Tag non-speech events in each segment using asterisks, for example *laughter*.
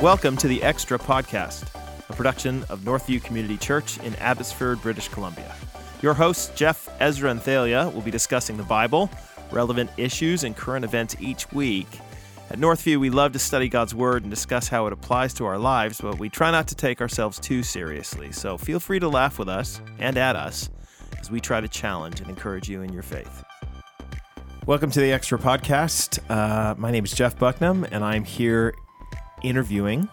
Welcome to the Extra Podcast, a production of Northview Community Church in Abbotsford, British Columbia. Your hosts, Jeff, Ezra, and Thalia, will be discussing the Bible, relevant issues, and current events each week. At Northview, we love to study God's Word and discuss how it applies to our lives, but we try not to take ourselves too seriously. So feel free to laugh with us and at us as we try to challenge and encourage you in your faith. Welcome to the Extra Podcast. Uh, my name is Jeff Bucknam, and I'm here interviewing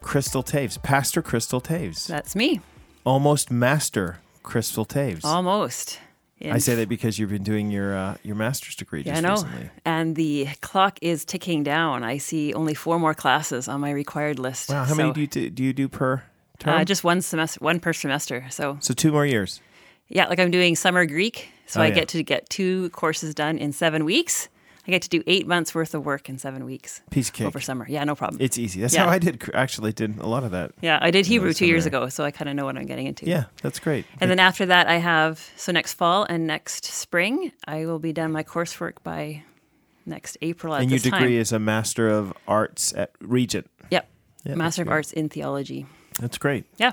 Crystal Taves, Pastor Crystal Taves, That's me. almost Master Crystal Taves. Almost. I say that because you've been doing your uh, your master's degree Yeah, just I know. recently. And the clock is ticking down. I see only four more classes on my required list. Wow, how So, many do you do, do you do per term? Uh, just one semester, one per semester. So so two more years. yeah, like I'm doing summer Greek. So Oh, I yeah. get to get two courses done in seven weeks. I get to do eight months worth of work in seven weeks Piece of cake. over summer. Yeah, no problem. It's easy. That's Yeah. how I did. Actually, did a lot of that. yeah, I did Hebrew two years ago, so I kind of know what I'm getting into. Yeah, that's great. And then after that, I have so next fall and next spring, I will be done my coursework by next April. At and your degree time. is a Master of Arts at Regent. Yep. Yeah, Master of Arts in Theology. That's great. Yeah.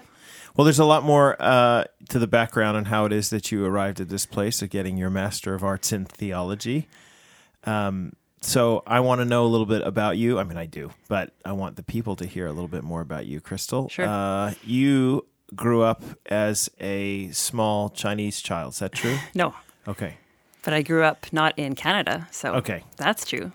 Well, there's a lot more uh, to the background on how it is that you arrived at this place of getting your Master of Arts in Theology. Um, so I want to know a little bit about you. I mean, I do, but I want the people to hear a little bit more about you, Crystal. Sure. Uh, you grew up as a small Chinese child. Is that true? *laughs* No, Okay. but I grew up not in Canada, so Okay. that's true.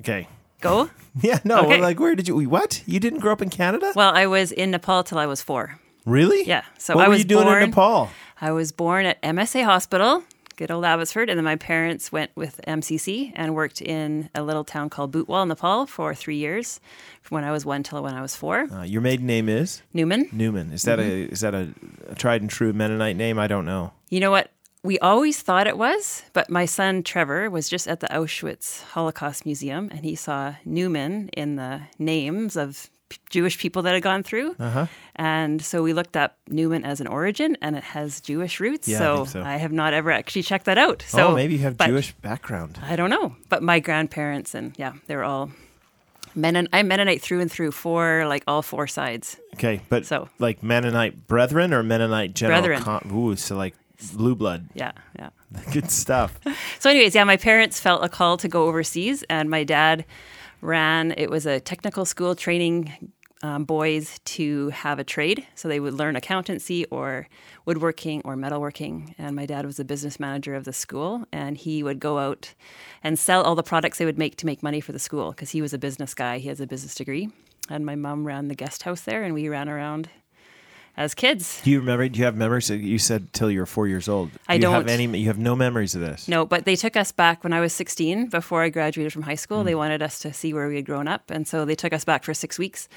Okay. Go. *laughs* Yeah. No. Okay. Like, where did you? What? You didn't grow up in Canada? well, I was in Nepal till I was four. Really? Yeah. So what I were was you doing born. in Nepal? I was born at MSA Hospital, good old Abbotsford, and then my parents went with MCC and worked in a little town called Butwal, Nepal, for three years, from when I was one till when I was four. Uh, your maiden name is Newman. Newman. Is that Mm-hmm. a is that a, a tried and true Mennonite name? I don't know. You know what? We always thought it was, but my son Trevor was just at the Auschwitz Holocaust Museum and he saw Newman in the names of Jewish people that had gone through. Uh-huh. And so we looked up Newman as an origin and it has Jewish roots. Yeah, I so, think so. have not ever actually checked that out. So oh, maybe you have Jewish background. I don't know. But my grandparents and yeah, they're all Menon- I'm Mennonite through and through for like all four sides. Okay, but So- like Mennonite brethren or Mennonite general? Brethren. Con- Ooh, so like blue blood. Yeah, yeah. *laughs* Good stuff. *laughs* So, anyways, yeah, my parents felt a call to go overseas, and my dad ran. It was a technical school training um, boys to have a trade, so they would learn accountancy or woodworking or metalworking. And my dad was a business manager of the school, and he would go out and sell all the products they would make to make money for the school because he was a business guy. He has a business degree, and my mom ran the guest house there, and we ran around as kids. Do you remember? Do you have memories? You said till you were four years old. I Do you Have any? You have no memories of this. No, but they took us back when I was 16 before I graduated from high school. Hmm. They wanted us to see where we had grown up. And so they took us back for six weeks.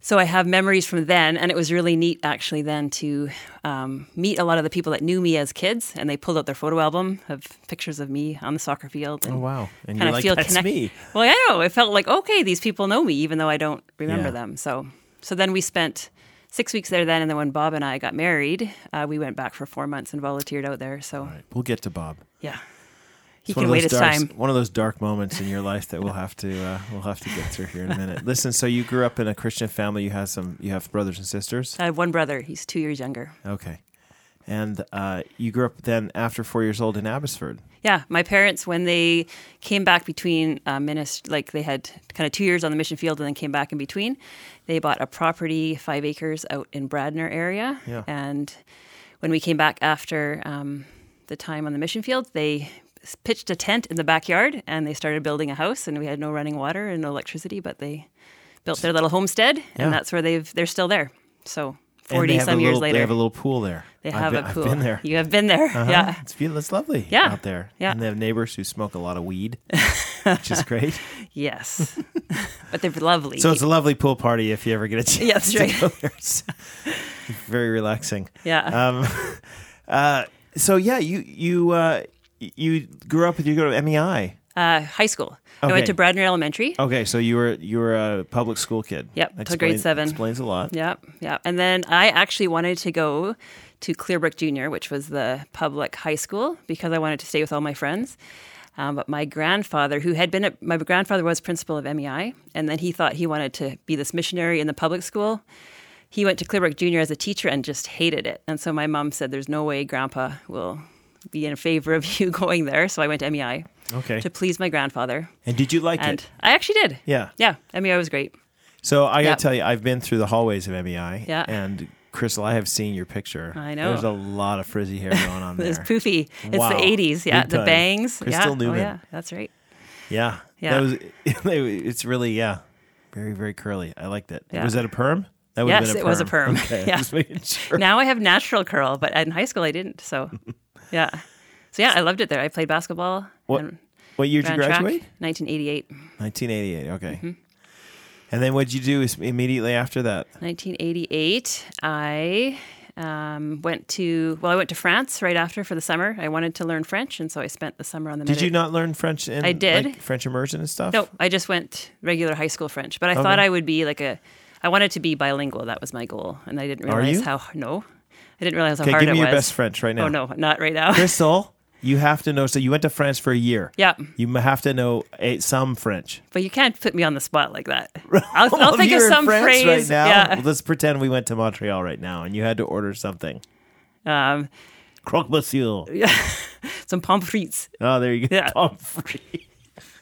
So I have memories from then. And it was really neat, actually, then to um, meet a lot of the people that knew me as kids. And they pulled out their photo album of pictures of me on the soccer field. And Oh wow! And kind of like, feel that's connect- me. Well, I know. It felt like, okay, these people know me, even though I don't remember Yeah. them. So, so then we spent six weeks there then. And then when Bob and I got married, uh, we went back for four months and volunteered out there. So, right, we'll get to Bob. yeah. He It's one can of wait those his dark, time. One of those dark moments in your life that we'll have to uh, we'll have to get through here in a minute. Listen, so you grew up in a Christian family. You have some. You have brothers and sisters. I have one brother. He's two years younger. Okay, and uh, you grew up then after four years old in Abbotsford. Yeah, my parents when they came back between uh, minist- like they had kind of two years on the mission field and then came back in between. They bought a property, five acres out in Bradner area, Yeah. and when we came back after um, the time on the mission field, they pitched a tent in the backyard and they started building a house. And we had no running water and no electricity, but they built their little homestead, Yeah. and that's where they've they're still there. So forty have some years little- later, they have a little pool there. they I've been- a pool. I've been there. You have been there, Uh-huh. yeah. it's beautiful. It's lovely. Yeah. out there. Yeah. and they have neighbors who smoke a lot of weed, *laughs* which is great. Yes, *laughs* but they're lovely. So it's a lovely pool party if you ever get a *laughs* chance. Yeah, that's to right. go there. It's very relaxing. yeah. Um, uh, so yeah, you you uh, you grew up. With you go to MEI. Uh, high school. I Okay. went to Bradner Elementary. Okay, so you were you were a public school kid. Yep, till grade seven. Explains a lot. Yeah, yeah. And then I actually wanted to go to Clearbrook Junior, which was the public high school, because I wanted to stay with all my friends. Um, but my grandfather, who had been, at, my grandfather was principal of MEI, and then he thought he wanted to be this missionary in the public school. He went to Clearbrook Junior as a teacher and just hated it. And so my mom said, "There's no way Grandpa will be in favor of *laughs* you going there." So I went to MEI Okay. to please my grandfather, And did you like and it? I actually did. Yeah. Yeah, MEI was great. So I got Yep. to tell you, I've been through the hallways of MEI. Yeah. And Crystal, I have seen your picture. I know. There's a lot of frizzy hair going on *laughs* there. poofy. It's the 80s. Yeah, Big the time. bangs. Crystal yeah. Oh, Newman. Oh, yeah, that's right. Yeah. Yeah. That was. *laughs* It's really yeah, very very curly. I liked it. Yeah. Was that a perm? That Yes, a it was a perm. Okay, *laughs* Yeah. just making sure. Now I have natural curl, but in high school I didn't. So, yeah. So, yeah, I loved it there. I played basketball. What and what year did you track. graduate? 1988. 1988. Okay. Mm-hmm. And then what did you do is- immediately after that? 1988, I um, went to, well, I went to France right after for the summer. I wanted to learn French, and so I spent the summer on the Did Medi- you not learn French in I did. like, French immersion and stuff? No, I just went regular high school French, but I Okay. thought I would be like a, I wanted to be bilingual. That was my goal. And I didn't realize how, no, I didn't realize how Okay, hard give it me was. your best French right now. Oh, no, not right now. *laughs* Crystal, you have to know. So you went to France for a year. yeah. You have to know a, some French. But you can't put me on the spot like that. I'll, *laughs* Well, I'll think of some phrase. right now. Yeah. Let's pretend we went to Montreal right now and you had to order something. Um, Croque monsieur. Yeah. *laughs* some pommes frites. Oh, there you go. Yeah. Pommes frites.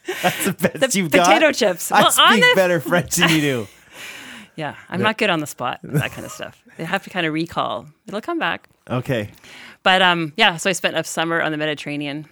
*laughs* That's the best The you've got. potato chips. I Well, speak the- better French than you do. Yeah, I'm not good on the spot. That kind of stuff. They have to kind of recall. It'll come back. Okay. But um, yeah. So I spent a summer on the Mediterranean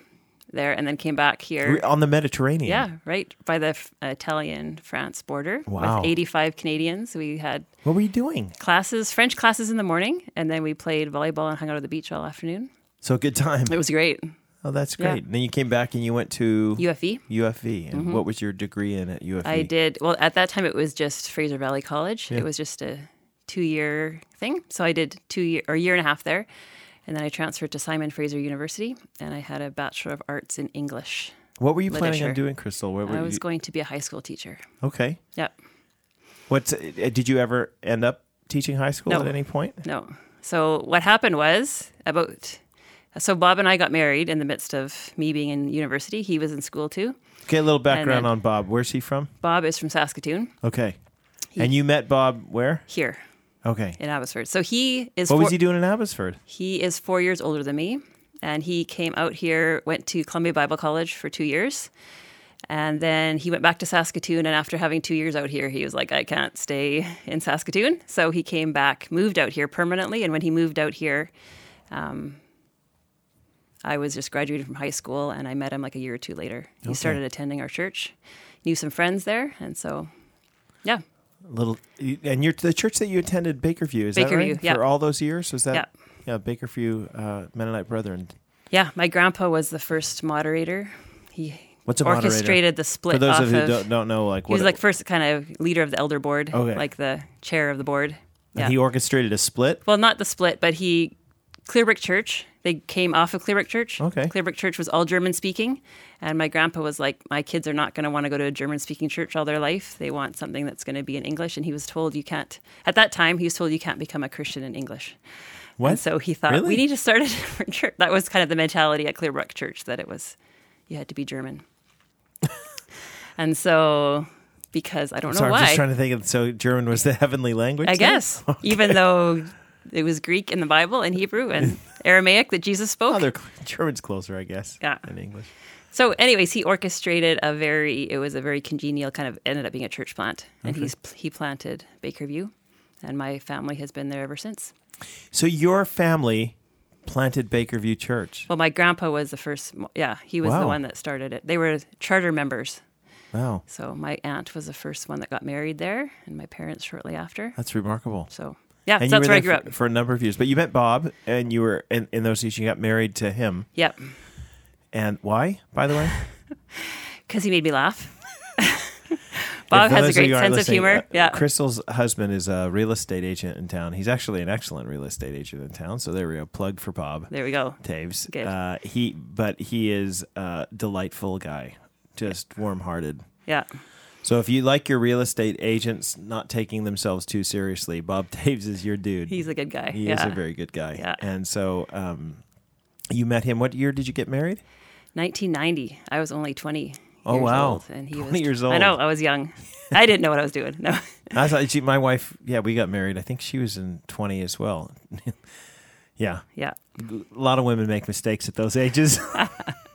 there, and then came back here. On the Mediterranean. Yeah, right by the Italian France border Wow. with 85 Canadians. We had What were you doing? classes, French classes in the morning, and then we played volleyball and hung out at the beach all afternoon. So good time. It was great. Oh, that's Yeah. great. Then you came back and you went to UFV. UFV. And what was your degree in at UFV? Mm-hmm. I did. Well, at that time, it was just Fraser Valley College. Yeah. It was just a two-year thing. So I did two year or a year and a half there, and then I transferred to Simon Fraser University, and I had a Bachelor of Arts in English. What were you planning on doing, Crystal? What were I was you? going to be a high school teacher. Okay. Yep. What's? uh, Did you ever end up teaching high school No. at any point? No. So what happened was about. So Bob and I got married in the midst of me being in university. He was in school too. Okay, a little background on Bob. Where's he from? Bob is from Saskatoon Okay. and you met Bob where? here Okay. in Abbotsford. So he is What four, was he doing in Abbotsford? he is four years older than me, and he came out here, went to Columbia Bible College for two years, and then he went back to Saskatoon. And after having two years out here, he was like, I can't stay in Saskatoon. So he came back, moved out here permanently. And when he moved out here, um, I was just graduating from high school, and I met him like a year or two later. He started attending our church, knew some friends there, and so, yeah, little, and you're the church that you attended, Bakerview, is that right? yeah. For all those years, was that? Yeah. Yeah, Bakerview uh, Mennonite Brethren. yeah. My grandpa was the first moderator. He What's a moderator? orchestrated the split For those off of you who don't, don't know, like He what was like first kind of leader of the elder board, Okay. like the chair of the board. and Yeah. he orchestrated a split. well, not the split, but he Clearbrook Church. They came off of Clearbrook Church. Okay. Clearbrook Church was all German speaking, and my grandpa was like, "My kids are not going to want to go to a German speaking church all their life. They want something that's going to be in English." And he was told, "You can't." At that time, he was told, "You can't become a Christian in English." What? And so he thought, Really? "We need to start a *laughs* different church." That was kind of the mentality at Clearbrook Church that it was, you had to be German. *laughs* and so, because I don't know Sorry, why. I'm just trying to think. Of, so German was the *laughs* heavenly language. I guess, even though it was Greek in the Bible and Hebrew and *laughs* Aramaic that Jesus spoke. Oh, German's closer, I guess. Yeah. In English. So, anyways, he orchestrated a very. It was a very congenial kind of. Ended up being a church plant, and he's he planted Bakerview, and my family has been there ever since. So your family planted Bakerview Church. Well, my grandpa was the first. Yeah, he was Wow. the one that started it. They were charter members. Wow, So my aunt was the first one that got married there, and my parents shortly after. that's remarkable. So yeah, And so you that's were where I grew for, up. for a number of years. But you met Bob, and you were in, in those years. You got married to him. Yep, And why, by the way? *laughs* because he made me laugh. *laughs* Bob has a great sense of humor. uh, yeah, Crystal's husband is a real estate agent in town. He's actually an excellent real estate agent in town. So there we go. Plug for Bob there we go. Taves. Good. Uh, he, but he is a delightful guy, just warm-hearted. Yeah, So if you like your real estate agents not taking themselves too seriously, Bob *laughs* Taves is your dude. he's a good guy. he yeah. is a very good guy. Yeah. And so um, you met him. What year did you get married? 1990. I was only 20. Oh, years wow. Old, and he 20 was, years old. I know. I was young. I didn't know what I was doing. No. *laughs* I thought she, my wife. Yeah, we got married. I think she was in twenty as well. *laughs* yeah, Yeah. a lot of women make mistakes at those ages.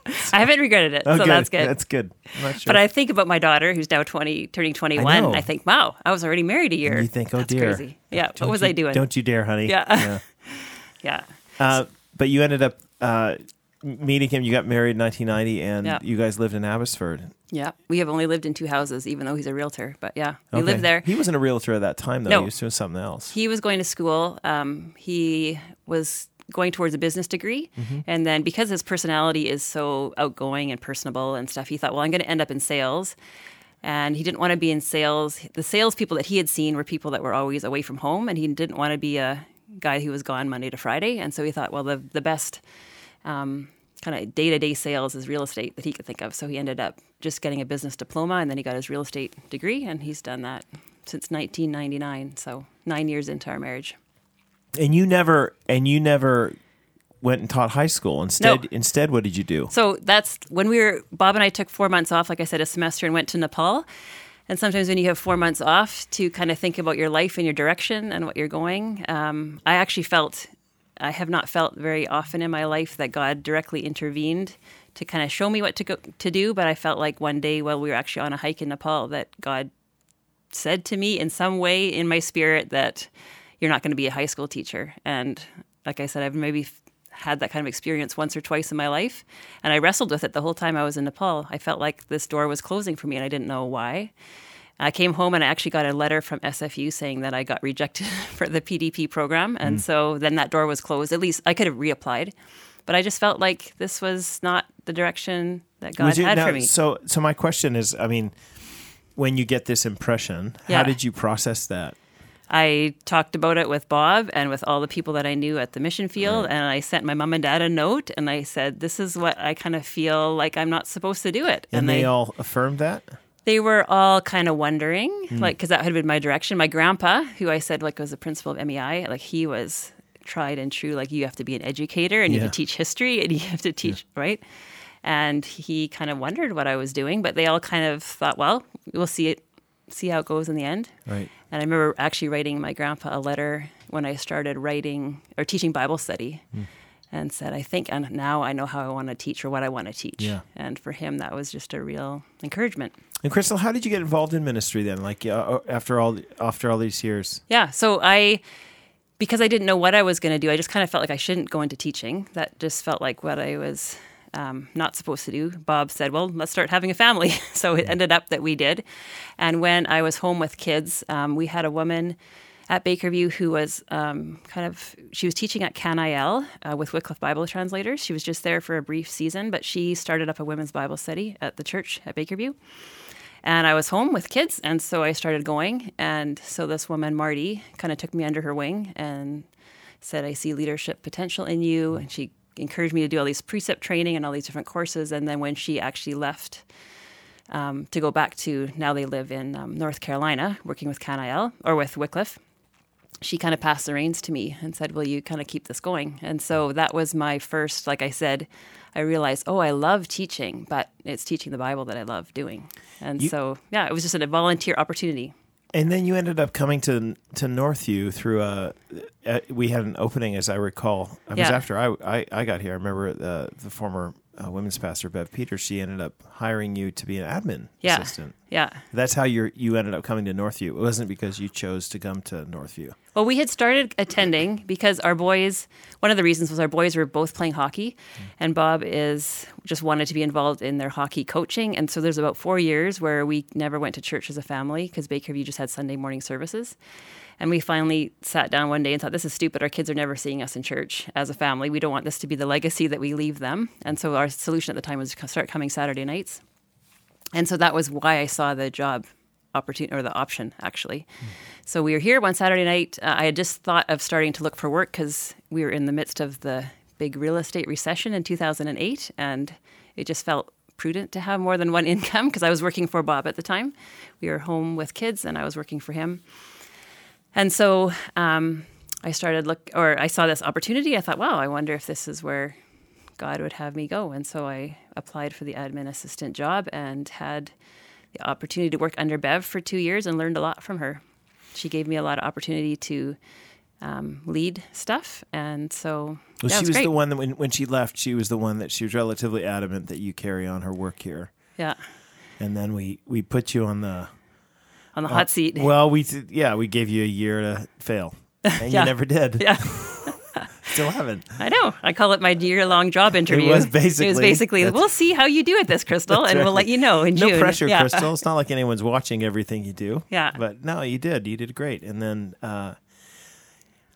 *laughs* I haven't regretted it, Oh, so that's good. That's good. I'm not sure. But I think about my daughter, who's now 20, turning 21. know. I, think, wow, I was already married a year. And you think, oh That's dear, crazy. Yeah. Don't what was you- I doing? Don't you dare, honey. Yeah. Yeah. *laughs* Uh, but you ended up uh, meeting him. You got married in 1990, and Yeah. you guys lived in Abbotsford. Yeah. We have only lived in two houses, even though he's a realtor. But yeah, we Okay. lived there. He wasn't a realtor at that time, though. No. He was doing something else. He was going to school. Um, he was going towards a business degree. Mm-hmm. And then because his personality is so outgoing and personable and stuff, he thought, well, I'm going to end up in sales. And he didn't want to be in sales. The salespeople that he had seen were people that were always away from home, and he didn't want to be a guy who was gone Monday to Friday. And so he thought, well, the, the best um, kind of day to day sales is real estate that he could think of. So he ended up just getting a business diploma, and then he got his real estate degree, and he's done that since 1999. So nine years into our marriage. And you never, and you never went and taught high school. Instead, No. instead, what did you do? So that's when we were, Bob and I took four months off, like I said, a semester and went to Nepal. And sometimes when you have four months off to kind of think about your life and your direction and what you're going, um, I actually felt, I have not felt very often in my life that God directly intervened to kind of show me what to go, to do. But I felt like one day while we were actually on a hike in Nepal that God said to me in some way in my spirit that you're not going to be a high school teacher. And like I said, I've maybe had that kind of experience once or twice in my life. And I wrestled with it the whole time I was in Nepal. I felt like this door was closing for me and I didn't know why. I came home and I actually got a letter from SFU saying that I got rejected *laughs* for the PDP program. And mm. so then that door was closed. At least I could have reapplied. But I just felt like this was not the direction that God you- had now, for me. So, so my question is, I mean, when you get this impression, how did you process that? I talked about it with Bob and with all the people that I knew at the mission field. And I sent my mom and dad a note and I said, This is what I kind of feel like I'm not supposed to do it. And, they, all affirmed that. they were all kind of wondering, Hmm. like, because that had been my direction. My grandpa, who I said like was the principal of MEI, like he was tried and true. Like you have to be an educator and you Yeah. have to teach history and *laughs* you have to teach right. And he kind of wondered what I was doing, but they all kind of thought, well, we'll see it, see how it goes in the end. Right. And I remember actually writing my grandpa a letter when I started writing or teaching Bible study Hmm. and said, I think and now I know how I want to teach or what I want to teach. Yeah. And for him, that was just a real encouragement. And Crystal, how did you get involved in ministry then? Like uh, after all, after all these years. Yeah. So I, because I didn't know what I was going to do, I just kind of felt like I shouldn't go into teaching. That just felt like what I was um, not supposed to do. Bob said, well, let's start having a family. *laughs* so it ended up that we did. And when I was home with kids, um, we had a woman at Bakerview who was um, kind of, she was teaching at CanIL uh, with Wycliffe Bible translators. She was just there for a brief season, but she started up a women's Bible study at the church at Bakerview. And I was home with kids, and so I started going. And so this woman, Marty, kind of took me under her wing and said, I see leadership potential in you. And she encouraged me to do all these precept training and all these different courses. And then when she actually left um, to go back to, now they live in um, North Carolina, working with CanIL or with Wycliffe, she kind of passed the reins to me and said, Will you kind of keep this going? And so that was my first, like I said, I realized, oh, I love teaching, but it's teaching the Bible that I love doing. And You- so, yeah, it was just a volunteer opportunity. And then you ended up coming to to Northview through a. Uh, we had an opening, as I recall. It was Yeah. after I, I I got here. I remember uh, the former uh, women's pastor Bev Peters. She ended up hiring you to be an admin Yeah. assistant. Yeah. That's how you you ended up coming to Northview. It wasn't because you chose to come to Northview. Well, we had started attending because our boys, one of the reasons was our boys were both playing hockey, mm. and Bob is just wanted to be involved in their hockey coaching. And so there's about four years where we never went to church as a family because Bakerview just had Sunday morning services. And we finally sat down one day and thought, this is stupid. Our kids are never seeing us in church as a family. We don't want this to be the legacy that we leave them. And so our solution at the time was to start coming Saturday nights. And so that was why I saw the job opportunity or the option actually. So we were here one Saturday night. Uh, I had just thought of starting to look for work because we were in the midst of the big real estate recession in 2008, and it just felt prudent to have more than one *laughs* income because I was working for Bob at the time. We were home with kids, and I was working for him. And so um, I started look, or I saw this opportunity. I thought, wow, I wonder if this is where God would have me go. And so I applied for the admin assistant job and had the opportunity to work under Bev for two years and learned a lot from her. She gave me a lot of opportunity to um, lead stuff, and so well, she was, was the one that when, when she left, she was the one that she was relatively adamant that you carry on her work here. Yeah, and then we we put you on the on the hot seat. Well, we yeah we gave you a year to fail, *laughs* and Yeah. you never did. yeah. *laughs* Still haven't. I know. I call it my year-long job interview. It was basically. It was basically- we'll see how you do at this, Crystal, and we'll let you know in No June. pressure, yeah. Crystal. It's not like *laughs* anyone's watching everything you do. Yeah. But no, you did. You did great. And then uh,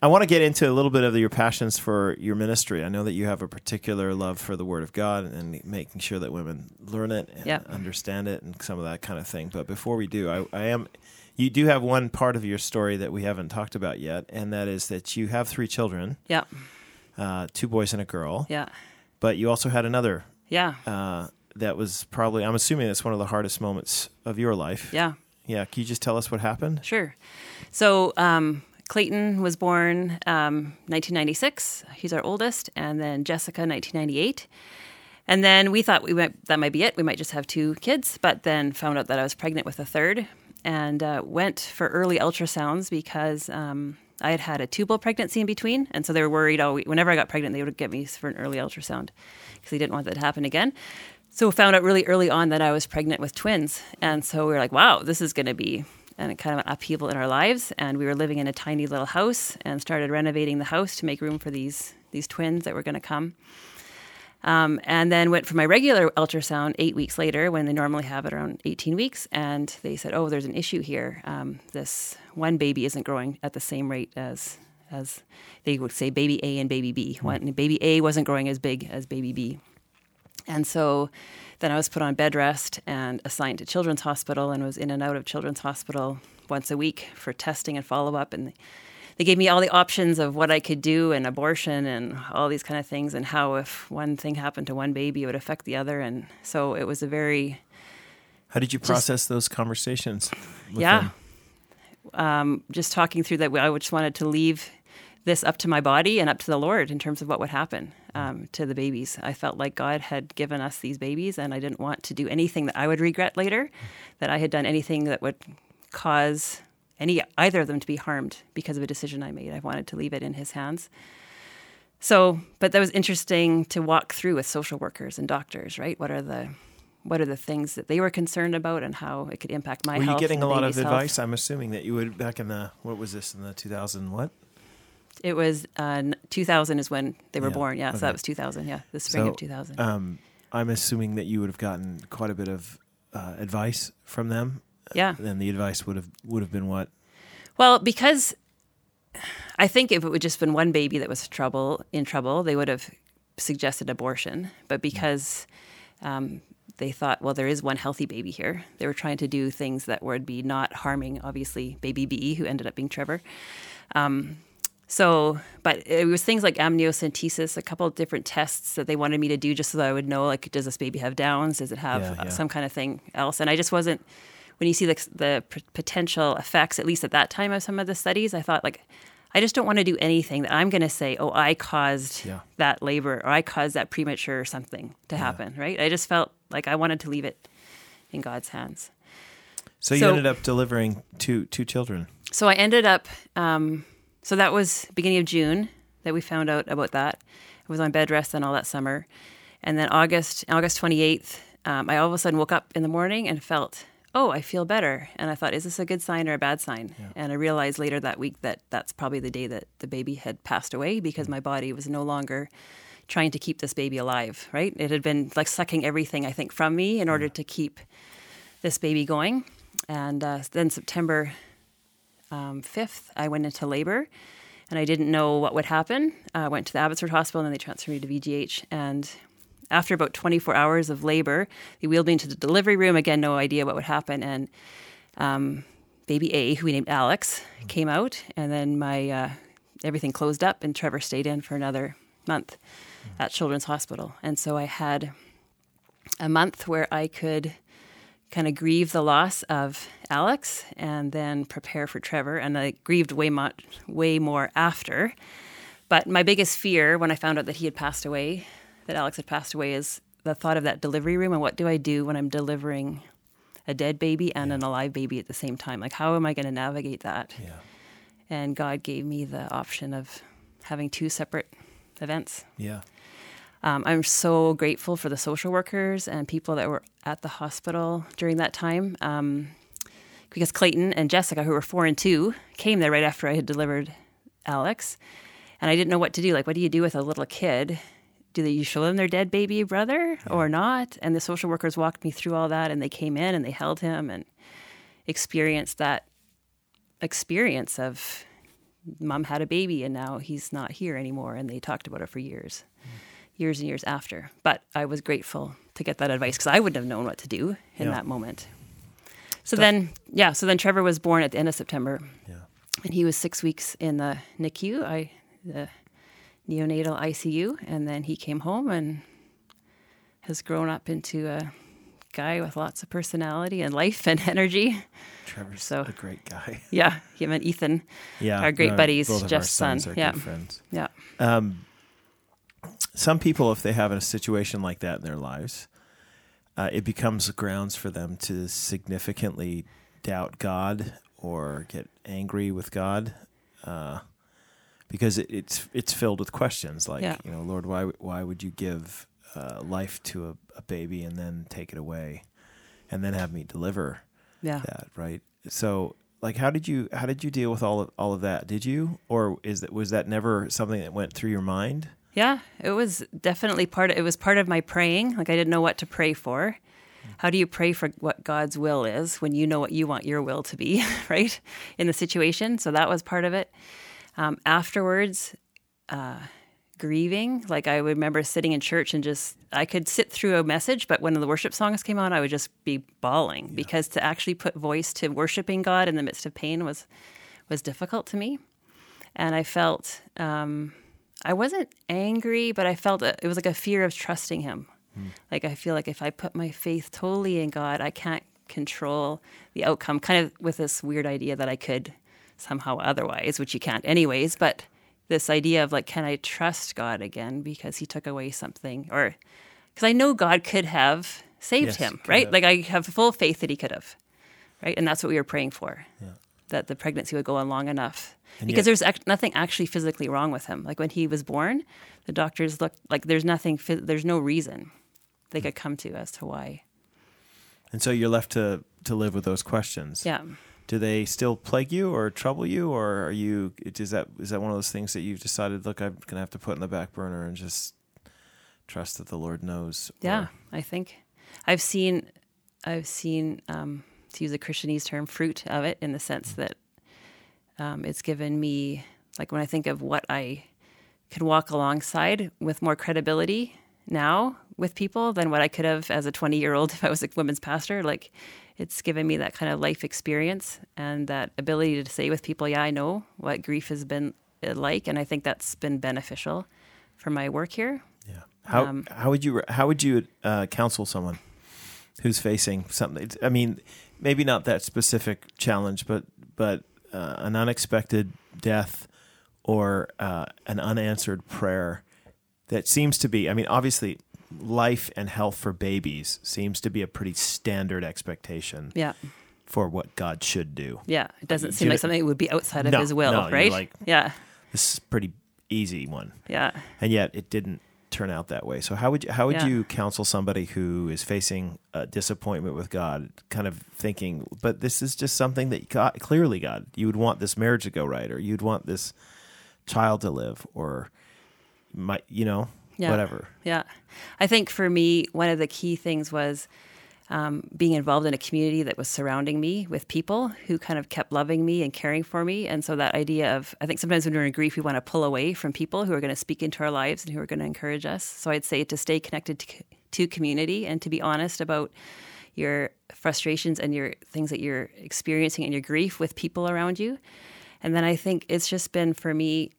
I want to get into a little bit of your passions for your ministry. I know that you have a particular love for the Word of God and making sure that women learn it and Yeah. understand it and some of that kind of thing. But before we do, I, I am. You do have one part of your story that we haven't talked about yet, and that is that you have three children, Yeah, uh, two boys and a girl. yeah, But you also had another yeah, uh, that was probably. I'm assuming that's one of the hardest moments of your life. yeah. Yeah, can you just tell us what happened? Sure. So um, Clayton was born um, 1996. He's our oldest, and then Jessica 1998. And then we thought we might that might be it. We might just have two kids, but then found out that I was pregnant with a third, and uh, went for early ultrasounds because um, I had had a tubal pregnancy in between, and so they were worried. Oh, whenever I got pregnant, they would get me for an early ultrasound because they didn't want that to happen again. So found out really early on that I was pregnant with twins, and so we were like, "Wow, this is going to be." And kind of an upheaval in our lives, and we were living in a tiny little house, and started renovating the house to make room for these these twins that were going to come. Um, and then went for my regular ultrasound eight weeks later when they normally have it around 18 weeks. And they said, oh, there's an issue here. Um, this one baby isn't growing at the same rate as, as they would say baby A and baby B. One, baby A wasn't growing as big as baby B. And so then I was put on bed rest and assigned to Children's Hospital and was in and out of Children's Hospital once a week for testing and follow up. And they gave me all the options of what I could do and abortion and all these kind of things and how if one thing happened to one baby it would affect the other. And so it was a very How did you process those conversations? yeah. Um, just talking through that, I just wanted to leave this up to my body and up to the Lord in terms of what would happen um, to the babies. I felt like God had given us these babies, and I didn't want to do anything that I would regret later, that I had done anything that would cause any either of them to be harmed because of a decision I made. I wanted to leave it in His hands. So, but that was interesting to walk through with social workers and doctors, right? What are the what are the things that they were concerned about and how it could impact my Were health? you getting a lot of baby's health? advice? I'm assuming that you would back in the what was this in the 2000 what? It was uh, 2000 is when they were Yeah, born. Yeah, so that was 2000. Yeah, the spring So, of 2000. Um, I'm assuming that you would have gotten quite a bit of uh, advice from them. Yeah. then the advice would have would have been what? Well, because I think if it would just been one baby that was trouble in trouble, they would have suggested abortion. But because um, they thought, well, there is one healthy baby here, they were trying to do things that would be not harming, obviously, baby B, who ended up being Trevor. Um, so, but it was things like amniocentesis, a couple of different tests that they wanted me to do just so that I would know, like, does this baby have Downs? Does it have Yeah, yeah. some kind of thing else? And I just wasn't, when you see the, the p- potential effects, at least at that time of some of the studies, I thought, like, I just don't want to do anything that I'm going to say, oh, I caused Yeah. that labor or I caused that premature something to happen, right? I just felt like I wanted to leave it in God's hands. So you So- ended up delivering two two children. So I ended up. Um, so that was beginning of June that we found out about that. I was on bed rest then all that summer, and then August August twenty eighth, um, I all of a sudden woke up in the morning and felt, oh, I feel better. And I thought, is this a good sign or a bad sign? And I realized later that week that that's probably the day that the baby had passed away because my body was no longer trying to keep this baby alive. Right? It had been like sucking everything I think from me in order to keep this baby going. And uh, then September um, 5th, I went into labor and I didn't know what would happen. I went to the Abbotsford Hospital and then they transferred me to VGH. And after about 24 hours of labor, they wheeled me into the delivery room. Again, no idea what would happen. And um, baby A, who we named Alex, came out. And then my uh, everything closed up and Trevor stayed in for another month at Children's Hospital. And so I had a month where I could kind of grieve the loss of Alex and then prepare for Trevor. And I grieved way much, way more after. But my biggest fear when I found out that he had passed away that Alex had passed away is the thought of that delivery room and what do I do when I'm delivering a dead baby and an alive baby at the same time? Like, how am I going to navigate that? Yeah. And God gave me the option of having two separate events. Yeah. Um, I'm so grateful for the social workers and people that were at the hospital during that time. Um, because Clayton and Jessica, who were four and two, came there right after I had delivered Alex. And I didn't know what to do. Like, what do you do with a little kid? Do they you show them their dead baby brother or not? And the social workers walked me through all that and they came in and they held him and experienced that experience of mom had a baby and now he's not here anymore and they talked about it for years hmm. years and years after but i was grateful to get that advice because i wouldn't have known what to do in Yeah. that moment so then yeah so then trevor was born at the end of september Yeah. and he was six weeks in the nicu i the neonatal icu and then he came home and has grown up into a guy with lots of personality and life and energy Trevor's So- a great guy. *laughs* yeah him and ethan Yeah. Our great no, buddies, both of our Jeff's son. Yeah. friends. yeah Um, some people, if they have a situation like that in their lives, uh, it becomes grounds for them to significantly doubt God or get angry with God, uh, because it, it's it's filled with questions like, Yeah. you know, Lord, why why would you give uh, life to a, a baby and then take it away, and then have me deliver yeah that, right? So, like, how did you how did you deal with all of all of that? Did you, or is that was that never something that went through your mind? Yeah, it was definitely part of it was part of my praying. Like I didn't know what to pray for. How do you pray for what God's will is when you know what you want your will to be, *laughs* right? In the situation. So that was part of it. Um, afterwards, uh, grieving. Like I remember sitting in church and just I could sit through a message, but when the worship songs came on, I would just be bawling because to actually put voice to worshiping God in the midst of pain was was difficult to me. And I felt um, I wasn't angry, but I felt it was like a fear of trusting Him. Like I feel like if I put my faith totally in God, I can't control the outcome. Kind of with this weird idea that I could somehow otherwise, which you can't anyways. But this idea of like, can I trust God again because He took away something, or because I know God could have saved Yes, him, right? have. Like I have full faith that He could have, right? And that's what we were praying for. That the pregnancy would go on long enough. And because yet- there's ac- nothing actually physically wrong with him. Like when he was born, the doctors looked like there's nothing, there's no reason they hmm. could come to as to why. And so you're left to to live with those questions. Yeah. Do they still plague you or trouble you, or are you? Is that is that one of those things that you've decided? Look, I'm gonna have to put in the back burner and just trust that the Lord knows. Yeah, Or- I think I've seen, I've seen, um, to use a Christianese term, fruit of it in the sense that um, it's given me, like when I think of what I can walk alongside with more credibility now with people than what I could have as a 20 year old *laughs* if I was a women's pastor. Like it's given me that kind of life experience and that ability to say with people, yeah, I know what grief has been uh, like. And I think that's been beneficial for my work here. Yeah. How Um, how would you how would you uh, counsel someone who's facing something? I mean, maybe not that specific challenge, but but uh, an unexpected death or uh, an unanswered prayer that seems to be. I mean, obviously, life and health for babies seems to be a pretty standard expectation Yeah. for what God should do. Yeah, it doesn't seem do like it- something that would be outside of No, his will, no, right? like- yeah, This is a pretty easy one. yeah, and yet it didn't turn out that way. So how would you, how would Yeah. you counsel somebody who is facing a disappointment with God, kind of thinking, but this is just something that God, clearly God, you would want this marriage to go right, or you'd want this child to live, or might you know Yeah. whatever. yeah. I think for me, one of the key things was um, being involved in a community that was surrounding me with people who kind of kept loving me and caring for me. And so that idea of, I think sometimes when we're in grief, we want to pull away from people who are going to speak into our lives and who are going to encourage us. So I'd say to stay connected to, to community and to be honest about your frustrations and your things that you're experiencing and your grief with people around you. And then I think it's just been for me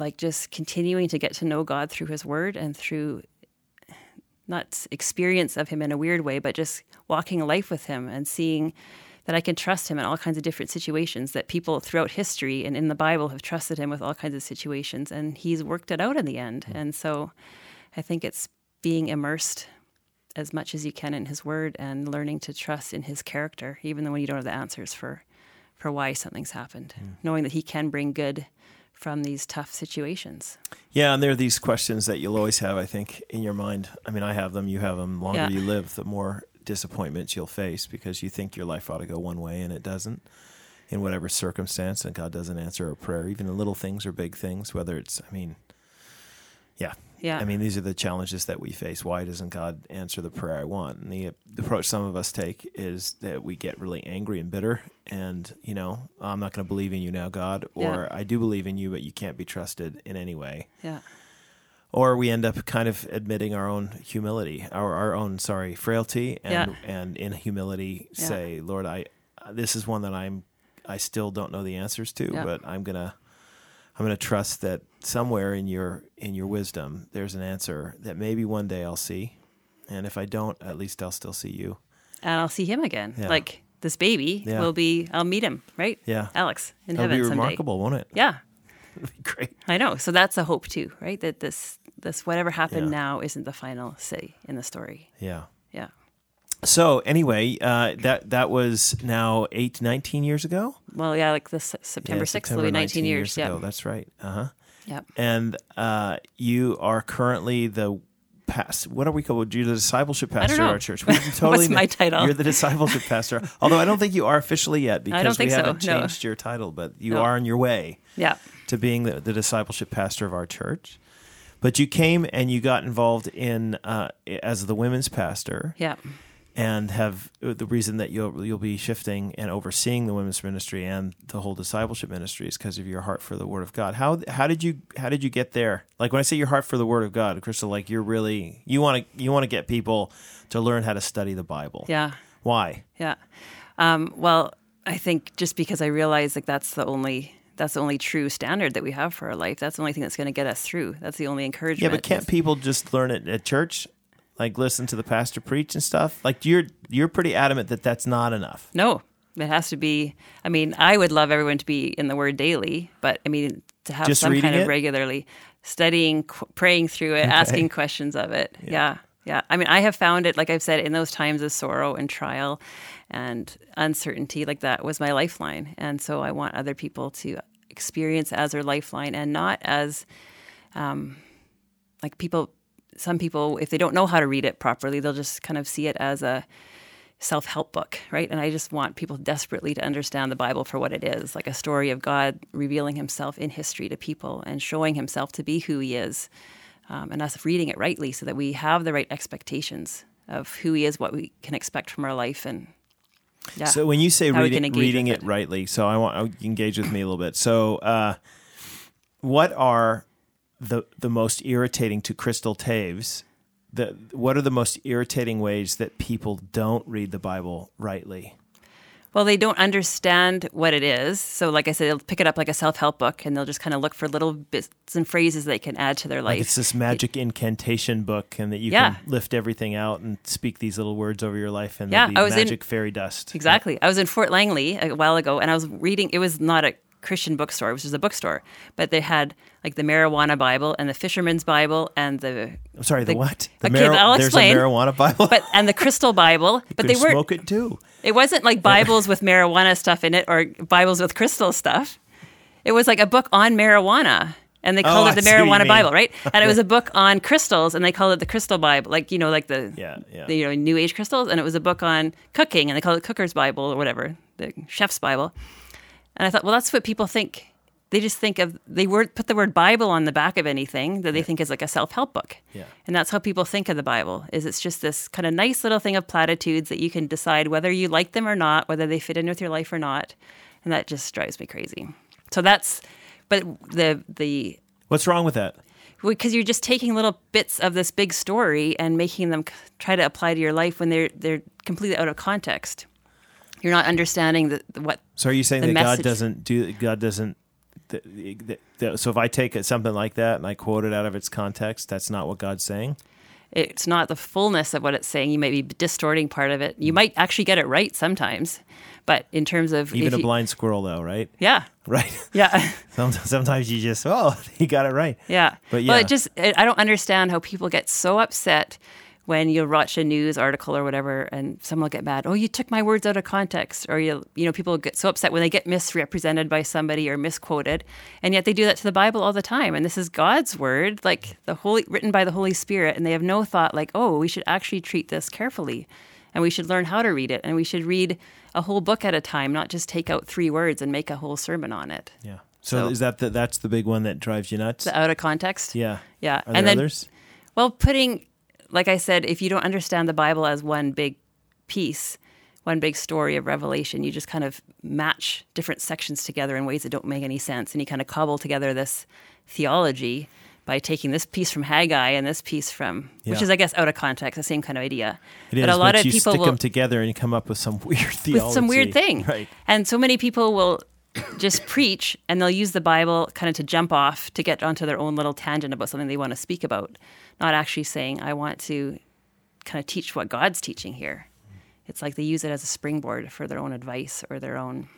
like just continuing to get to know God through his word and through not experience of him in a weird way, but just walking life with him and seeing that I can trust him in all kinds of different situations, that people throughout history and in the Bible have trusted him with all kinds of situations, and he's worked it out in the end. And so I think it's being immersed as much as you can in His Word and learning to trust in His character, even though when you don't have the answers for for why something's happened, mm. knowing that He can bring good from these tough situations. Yeah, and there are these questions that you'll always have, I think, in your mind. I mean, I have them, you have them. The longer yeah. you live, the more disappointments you'll face because you think your life ought to go one way and it doesn't in whatever circumstance, and God doesn't answer a prayer, even in little things or big things, whether it's, I mean, yeah. Yeah. I mean, these are the challenges that we face. Why doesn't God answer the prayer I want? And the, the approach some of us take is that we get really angry and bitter, and you know, I'm not going to believe in you now, God, or yeah. I do believe in you, but you can't be trusted in any way. Yeah. Or we end up kind of admitting our own humility, our our own sorry frailty, and yeah. and in humility say, Lord, I this is one that I'm I still don't know the answers to, but I'm gonna I'm going to trust that somewhere in your in your wisdom there's an answer that maybe one day I'll see, and if I don't, at least I'll still see you, and I'll see him again. Yeah. Like this baby yeah. will be. I'll meet him, right? Yeah, Alex in That'll heaven. Be remarkable, someday. won't it? Yeah, *laughs* great. I know. So that's a hope too, right? That this this whatever happened yeah. now isn't the final say in the story. Yeah. Yeah. So anyway, uh, that that was now eight, 19 years ago. Well, yeah, like this September sixth yeah, will be nineteen, years. years ago. That's right. Uh huh. Yep. And uh, you are currently the past. What are we called? You're the discipleship pastor of our church. We *laughs* totally What's my title? You're the discipleship *laughs* pastor. Although I don't think you are officially yet because we haven't so. changed no. your title, but you no. are on your way. Yeah. To being the, the discipleship pastor of our church. But you came and you got involved in uh, as the women's pastor. Yeah and have uh, the reason that you'll you'll be shifting and overseeing the women's ministry and the whole discipleship ministry is because of your heart for the Word of God. How how did you how did you get there? Like when I say your heart for the Word of God, Crystal, like you're really you want to you want to get people to learn how to study the Bible. Yeah. Why? Yeah. Um, well, I think just because I realize like that's the only that's the only true standard that we have for our life. That's the only thing that's going to get us through. That's the only encouragement. Yeah, but can't people just learn it at church? Like listen to the pastor preach and stuff like you're you're pretty adamant that that's not enough no it has to be i mean i would love everyone to be in the word daily but i mean to have Just some kind it? of regularly studying qu- praying through it okay. asking questions of it yeah. yeah yeah i mean i have found it like i've said in those times of sorrow and trial and uncertainty like that was my lifeline and so i want other people to experience as their lifeline and not as um, like people some people, if they don't know how to read it properly, they'll just kind of see it as a self help book, right? And I just want people desperately to understand the Bible for what it is like a story of God revealing himself in history to people and showing himself to be who he is, um, and us reading it rightly so that we have the right expectations of who he is, what we can expect from our life, and yeah, so when you say reading, reading it, it, rightly, so I want to engage with me a little bit. So, uh, what are the the most irritating to Crystal Taves? The what are the most irritating ways that people don't read the Bible rightly? Well, they don't understand what it is. So, like I said, they'll pick it up like a self help book and they'll just kind of look for little bits and phrases they can add to their life. Like it's this magic it, incantation book, and that you yeah. can lift everything out and speak these little words over your life, and yeah, I was magic in, fairy dust. Exactly. Yeah. I was in Fort Langley a while ago, and I was reading. It was not a Christian bookstore, which is a bookstore, but they had like the marijuana Bible and the Fisherman's Bible and the. I'm sorry, the, the what? The okay, mar- I'll explain. there's a marijuana Bible, but and the Crystal Bible, *laughs* but they weren't smoke it too. It wasn't like Bibles with marijuana stuff in it or Bibles with crystal stuff. It was like a book on marijuana. And they oh, called oh, it the marijuana Bible, right? *laughs* And it was a book on crystals, and they called it the Crystal Bible, like you know, like the, yeah, yeah. the you know New Age crystals. And it was a book on cooking, and they called it Cooker's Bible or whatever, the Chef's Bible. And I thought, well, that's what people think they just think of they word put the word Bible on the back of anything that they yeah. think is like a self help book. Yeah. And that's how people think of the Bible is it's just this kind of nice little thing of platitudes that you can decide whether you like them or not, whether they fit in with your life or not. And that just drives me crazy. So that's but the the What's wrong with that? Because you're just taking little bits of this big story and making them try to apply to your life when they're they're completely out of context. You're not understanding the, the what. So are you saying that message. God doesn't do God doesn't the, the, so if I take something like that and I quote it out of its context, that's not what God's saying. it's not the fullness of what it's saying. You might be distorting part of it. You hmm. might actually get it right sometimes, but in terms of Even a you- blind squirrel, though, right? yeah, *laughs* Right. yeah. *laughs* Sometimes you just, oh, *laughs* you got it right. Yeah. But Well, yeah. it just, I I don't understand how people get so upset when you'll watch a news article or whatever and someone will get mad. Oh, you took my words out of context. Or, you, you know, people get so upset when they get misrepresented by somebody or misquoted. And yet they do that to the Bible all the time. And this is God's word, like the Holy, written by the Holy Spirit. And they have no thought like, oh, we should actually treat this carefully. And we should learn how to read it. And we should read a whole book at a time, not just take out three words and make a whole sermon on it. Yeah. So, So- is that the, that's the big one that drives you nuts? The out of context. yeah. Yeah. And then others? Well, putting, like I said, if you don't understand the Bible as one big piece, one big story of Revelation, you just kind of match different sections together in ways that don't make any sense. And you kind of cobble together this theology by taking this piece from Haggai and this piece from, which is, I guess, out of context, the same kind of idea. It is, but a lot of you people stick will, them together and you come up with some *laughs* weird theology. with some weird thing. Right. And so many people will just preach and they'll use the Bible kind of to jump off to get onto their own little tangent about something they want to speak about, not actually saying, I want to kind of teach what God's teaching here. It's like they use it as a springboard for their own advice or their own,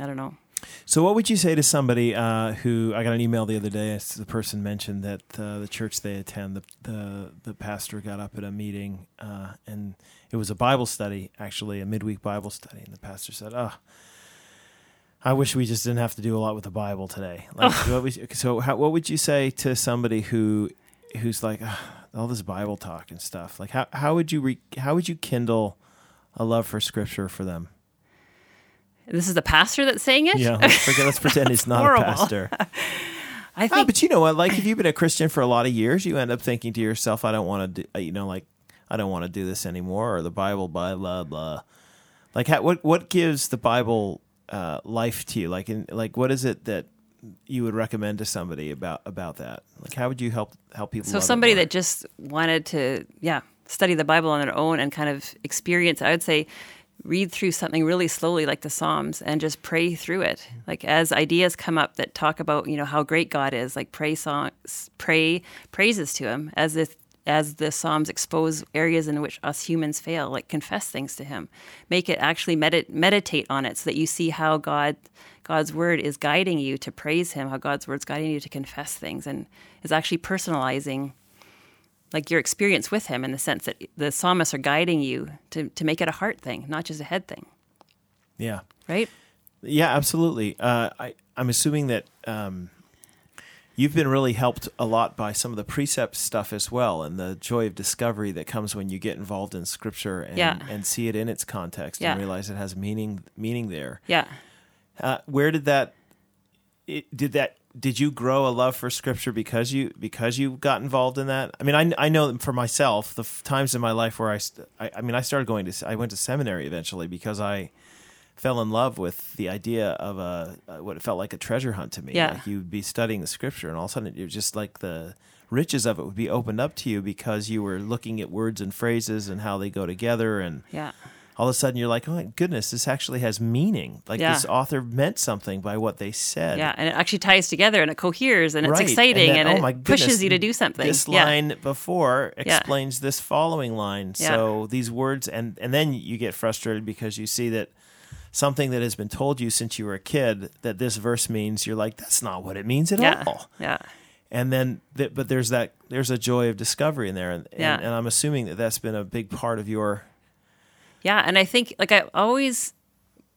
I don't know. So, what would you say to somebody uh, who I got an email the other day? The person mentioned that uh, the church they attend, the, the the pastor got up at a meeting, uh, and it was a Bible study, actually a midweek Bible study, and the pastor said, "Oh, I wish we just didn't have to do a lot with the Bible today." Like, what would, so, how, what would you say to somebody who who's like "Ugh, all this Bible talk and stuff? Like, how how would you re, how would you kindle a love for Scripture for them? This is the pastor that's saying it? Yeah, let's, forget, let's *laughs* pretend he's not horrible. a pastor. *laughs* I Ah, think but you know what? Like, if you've been a Christian for a lot of years, you end up thinking to yourself, "I don't want to do," uh, you know, like, "I don't want to do this anymore," or the Bible, blah blah blah. Like, how, what what gives the Bible uh, life to you? Like, in, like, what is it that you would recommend to somebody about about that? Like, how would you help help people? So somebody that just wanted to, yeah, study the Bible on their own and kind of experience, I would say, read through something really slowly, like the Psalms, and just pray through it. Like as ideas come up that talk about, you know, how great God is, like pray songs, pray praises to Him, as if as the Psalms expose areas in which us humans fail, like confess things to Him, make it actually medit- meditate on it, so that you see how God, God's word is guiding you to praise Him, how God's word's guiding you to confess things, and is actually personalizing like your experience with him in the sense that the psalmists are guiding you to, to make it a heart thing, not just a head thing, yeah, right? Yeah, absolutely. Uh, I, I'm assuming that um, you've been really helped a lot by some of the precept stuff as well, and the joy of discovery that comes when you get involved in Scripture and, Yeah. and see it in its context Yeah. and realize it has meaning meaning there. Yeah. Uh, where did that? It, did that? Did you grow a love for Scripture because you because you got involved in that? I mean, I, I know for myself the f- times in my life where I, st- I I mean I started going to i went to seminary eventually because I fell in love with the idea of a, what it felt like a treasure hunt to me. Yeah. Like you'd be studying the Scripture, and all of a sudden it was just like the riches of it would be opened up to you because you were looking at words and phrases and how they go together and Yeah. all of a sudden you're like, oh my goodness, this actually has meaning. Like Yeah. this author meant something by what they said. Yeah. And it actually ties together and it coheres and it's Right. exciting then, and, oh it pushes you to do something. This yeah. line before explains this following line. So these words, and and then you get frustrated because you see that something that has been told you since you were a kid that this verse means. You're like, that's not what it means at Yeah. all. Yeah. And then, th- but there's that there's a joy of discovery in there, and, Yeah. and, and I'm assuming that that's been a big part of your. Yeah, and I think like I always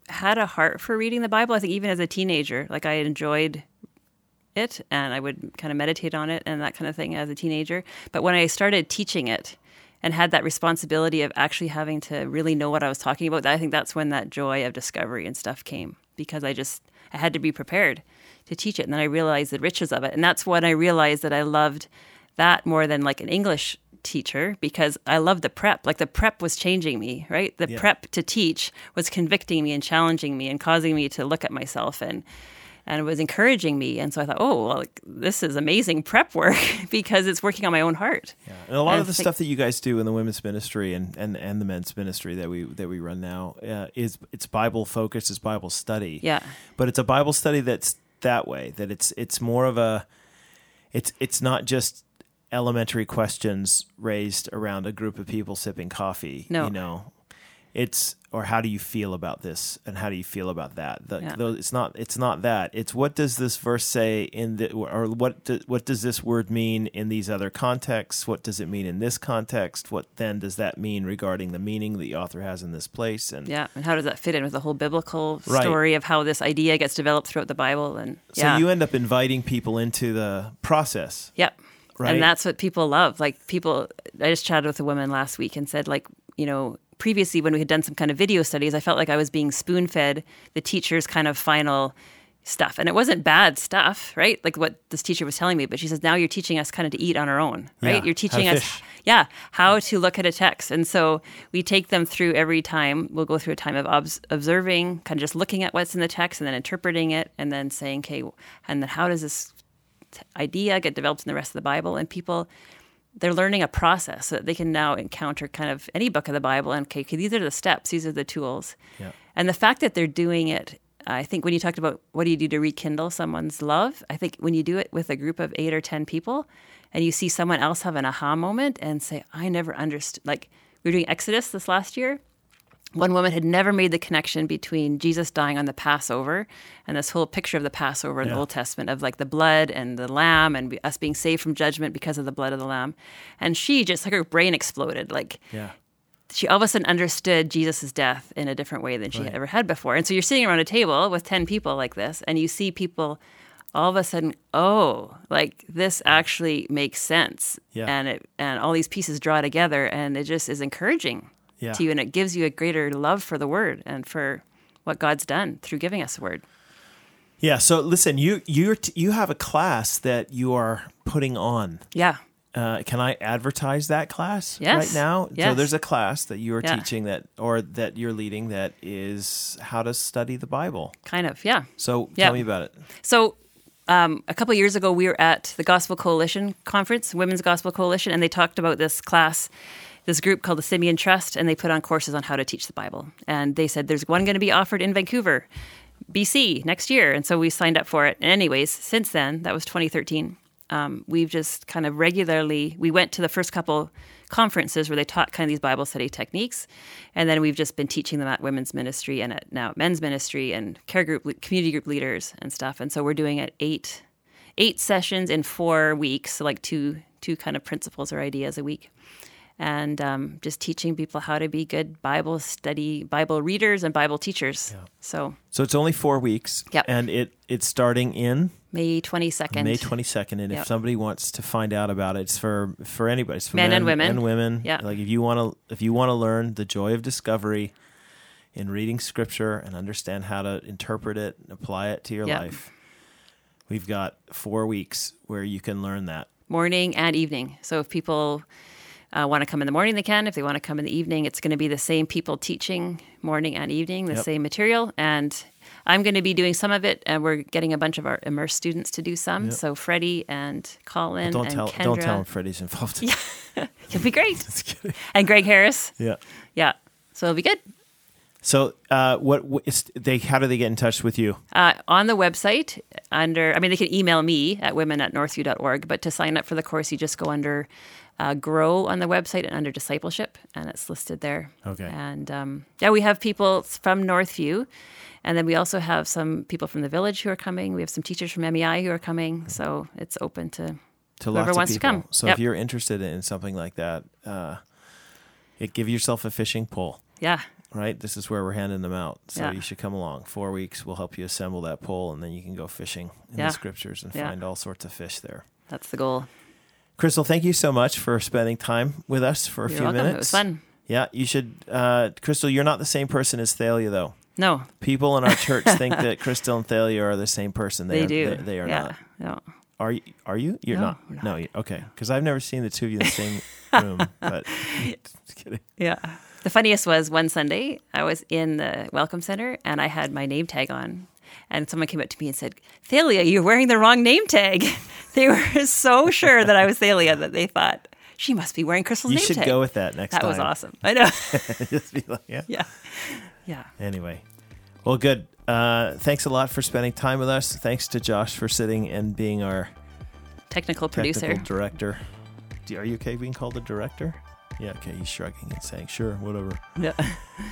had a heart for reading the Bible. I think even as a teenager, like I enjoyed it and I would kind of meditate on it and that kind of thing as a teenager. But when I started teaching it and had that responsibility of actually having to really know what I was talking about, I think that's when that joy of discovery and stuff came because I just I had to be prepared to teach it and then I realized the riches of it. And that's when I realized that I loved that more than like an English teacher because I loved the prep. Like the prep was changing me, right? The Yeah. prep to teach was convicting me and challenging me and causing me to look at myself and and was encouraging me. And so I thought, oh, well, like, this is amazing prep work *laughs* because it's working on my own heart. Yeah. And a lot And of the think- stuff that you guys do in the women's ministry and, and, and the men's ministry that we that we run now uh, is it's Bible focused, it's Bible study. Yeah. But it's a Bible study that's that way. That it's it's more of a it's it's not just elementary questions raised around a group of people sipping coffee. No. You know, it's or how do you feel about this and how do you feel about that? The, Yeah. those- it's not it's not that. It's what does this verse say in the or what do, what does this word mean in these other contexts? What does it mean in this context? What then does that mean regarding the meaning the author has in this place? And Yeah, and how does that fit in with the whole biblical Right. story of how this idea gets developed throughout the Bible? And so you end up inviting people into the process. Yep. Right. And that's what people love. Like people, I just chatted with a woman last week and said, like, you know, previously when we had done some kind of video studies, I felt like I was being spoon fed the teacher's kind of final stuff. And it wasn't bad stuff, right? Like what this teacher was telling me. But she says, now you're teaching us kind of to eat on our own, right? Yeah, You're teaching us, fish. yeah, how to look at a text. And so we take them through every time. We'll go through a time of obs- observing, kind of just looking at what's in the text and then interpreting it and then saying, okay, and then how does this idea get developed in the rest of the Bible? And people, they're learning a process so that they can now encounter kind of any book of the Bible and okay, okay these are the steps, these are the tools. Yeah. And the fact that they're doing it, I think when you talked about what do you do to rekindle someone's love, I think when you do it with a group of eight or 10 people and you see someone else have an aha moment and say, I never understood, like we were doing Exodus this last year. One woman had never made the connection between Jesus dying on the Passover and this whole picture of the Passover in Yeah. the Old Testament of like the blood and the lamb and us being saved from judgment because of the blood of the lamb. And she just like her brain exploded. Like Yeah. she all of a sudden understood Jesus' death in a different way than she Right. had ever had before. And so you're sitting around a table with 10 people like this, and you see people all of a sudden, oh, like this actually makes sense. Yeah. And it and all these pieces draw together and it just is encouraging Yeah. to you and it gives you a greater love for the word and for what God's done through giving us the word. Yeah. So listen, you you you have a class that you are putting on. Yeah. Uh, can I advertise that class Yes. right now? So there's a class that you are Yeah. teaching that, or that you're leading that is how to study the Bible. Kind of. Yeah. So Yeah. tell me about it. So, um, a couple of years ago, we were at the Gospel Coalition conference, Women's Gospel Coalition, and they talked about this class, this group called the Simeon Trust, and they put on courses on how to teach the Bible. And they said there's one going to be offered in Vancouver, BC, next year. And so we signed up for it. And, anyways, since then, that was 2013. Um, we've just kind of regularly, we went to the first couple conferences where they taught kind of these Bible study techniques. And then we've just been teaching them at women's ministry and at now at men's ministry and care group, community group leaders and stuff. And so we're doing it eight, eight sessions in four weeks, so like two, two kind of principles or ideas a week. And um, just teaching people how to be good Bible study, Bible readers, and Bible teachers. So So it's only four weeks, Yep. and it it's starting in May 22nd. May 22nd. And if somebody wants to find out about it, it's for for anybody. It's for Men men, and women. And women. Yeah. Like if you want to if you want to learn the joy of discovery in reading Scripture and understand how to interpret it and apply it to your Yep. life, we've got four weeks where you can learn that. morning and evening. So if people uh, want to come in the morning, they can. If they want to come in the evening, it's going to be the same people teaching morning and evening, the Yep. same material. And I'm going to be doing some of it, and we're getting a bunch of our immersed students to do some. Yep. So Freddie and Colin Don't and tell Kendra, don't tell them Freddie's involved. *laughs* Yeah, it'll be great. *laughs* And Greg Harris, yeah. yeah. So it'll be good. So, uh, what, what is, they? How do they get in touch with you? Uh, on the website, under, I mean, they can email me at women at northview.org, but to sign up for the course, you just go under uh, grow on the website and under discipleship, and it's listed there. Okay. And um, yeah, we have people from Northview, and then we also have some people from the village who are coming. We have some teachers from MEI who are coming, so it's open to. to Whoever lots wants of to come. So Yep. if you're interested in something like that, uh, it, give yourself a fishing pole. Yeah, Right, this is where we're handing them out. So Yeah. you should come along. Four weeks, we'll help you assemble that pole, and then you can go fishing in Yeah. the scriptures and Yeah. find all sorts of fish there. that's the goal. Crystal, thank you so much for spending time with us for a You're few welcome. minutes. It was fun. Yeah, you should. Uh, Crystal, you're not the same person as Thalia, though. No, People in our church *laughs* think that Crystal and Thalia are the same person. they, are, do. They, they are yeah. not. No. Are you? Are you? You're No, not. we're No. You, okay. Because I've never seen the two of you in the same *laughs* room. But *laughs* just kidding. Yeah. The funniest was one Sunday, I was in the Welcome Center and I had my name tag on. And someone came up to me and said, Thalia, you're wearing the wrong name tag. *laughs* they were so sure that I was Thalia that they thought, she must be wearing Crystal's You name tag. You should go with that next that time. That was awesome. I know. *laughs* Just be like, yeah. yeah. Yeah. Anyway, well, good. Uh, thanks a lot for spending time with us. Thanks to Josh for sitting and being our Technical producer. technical director. Are you okay being called a director? Yeah, okay. He's shrugging and saying, sure, whatever. Yeah. *laughs*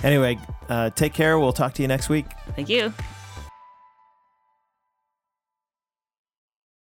Anyway, uh, take care. We'll talk to you next week. Thank you.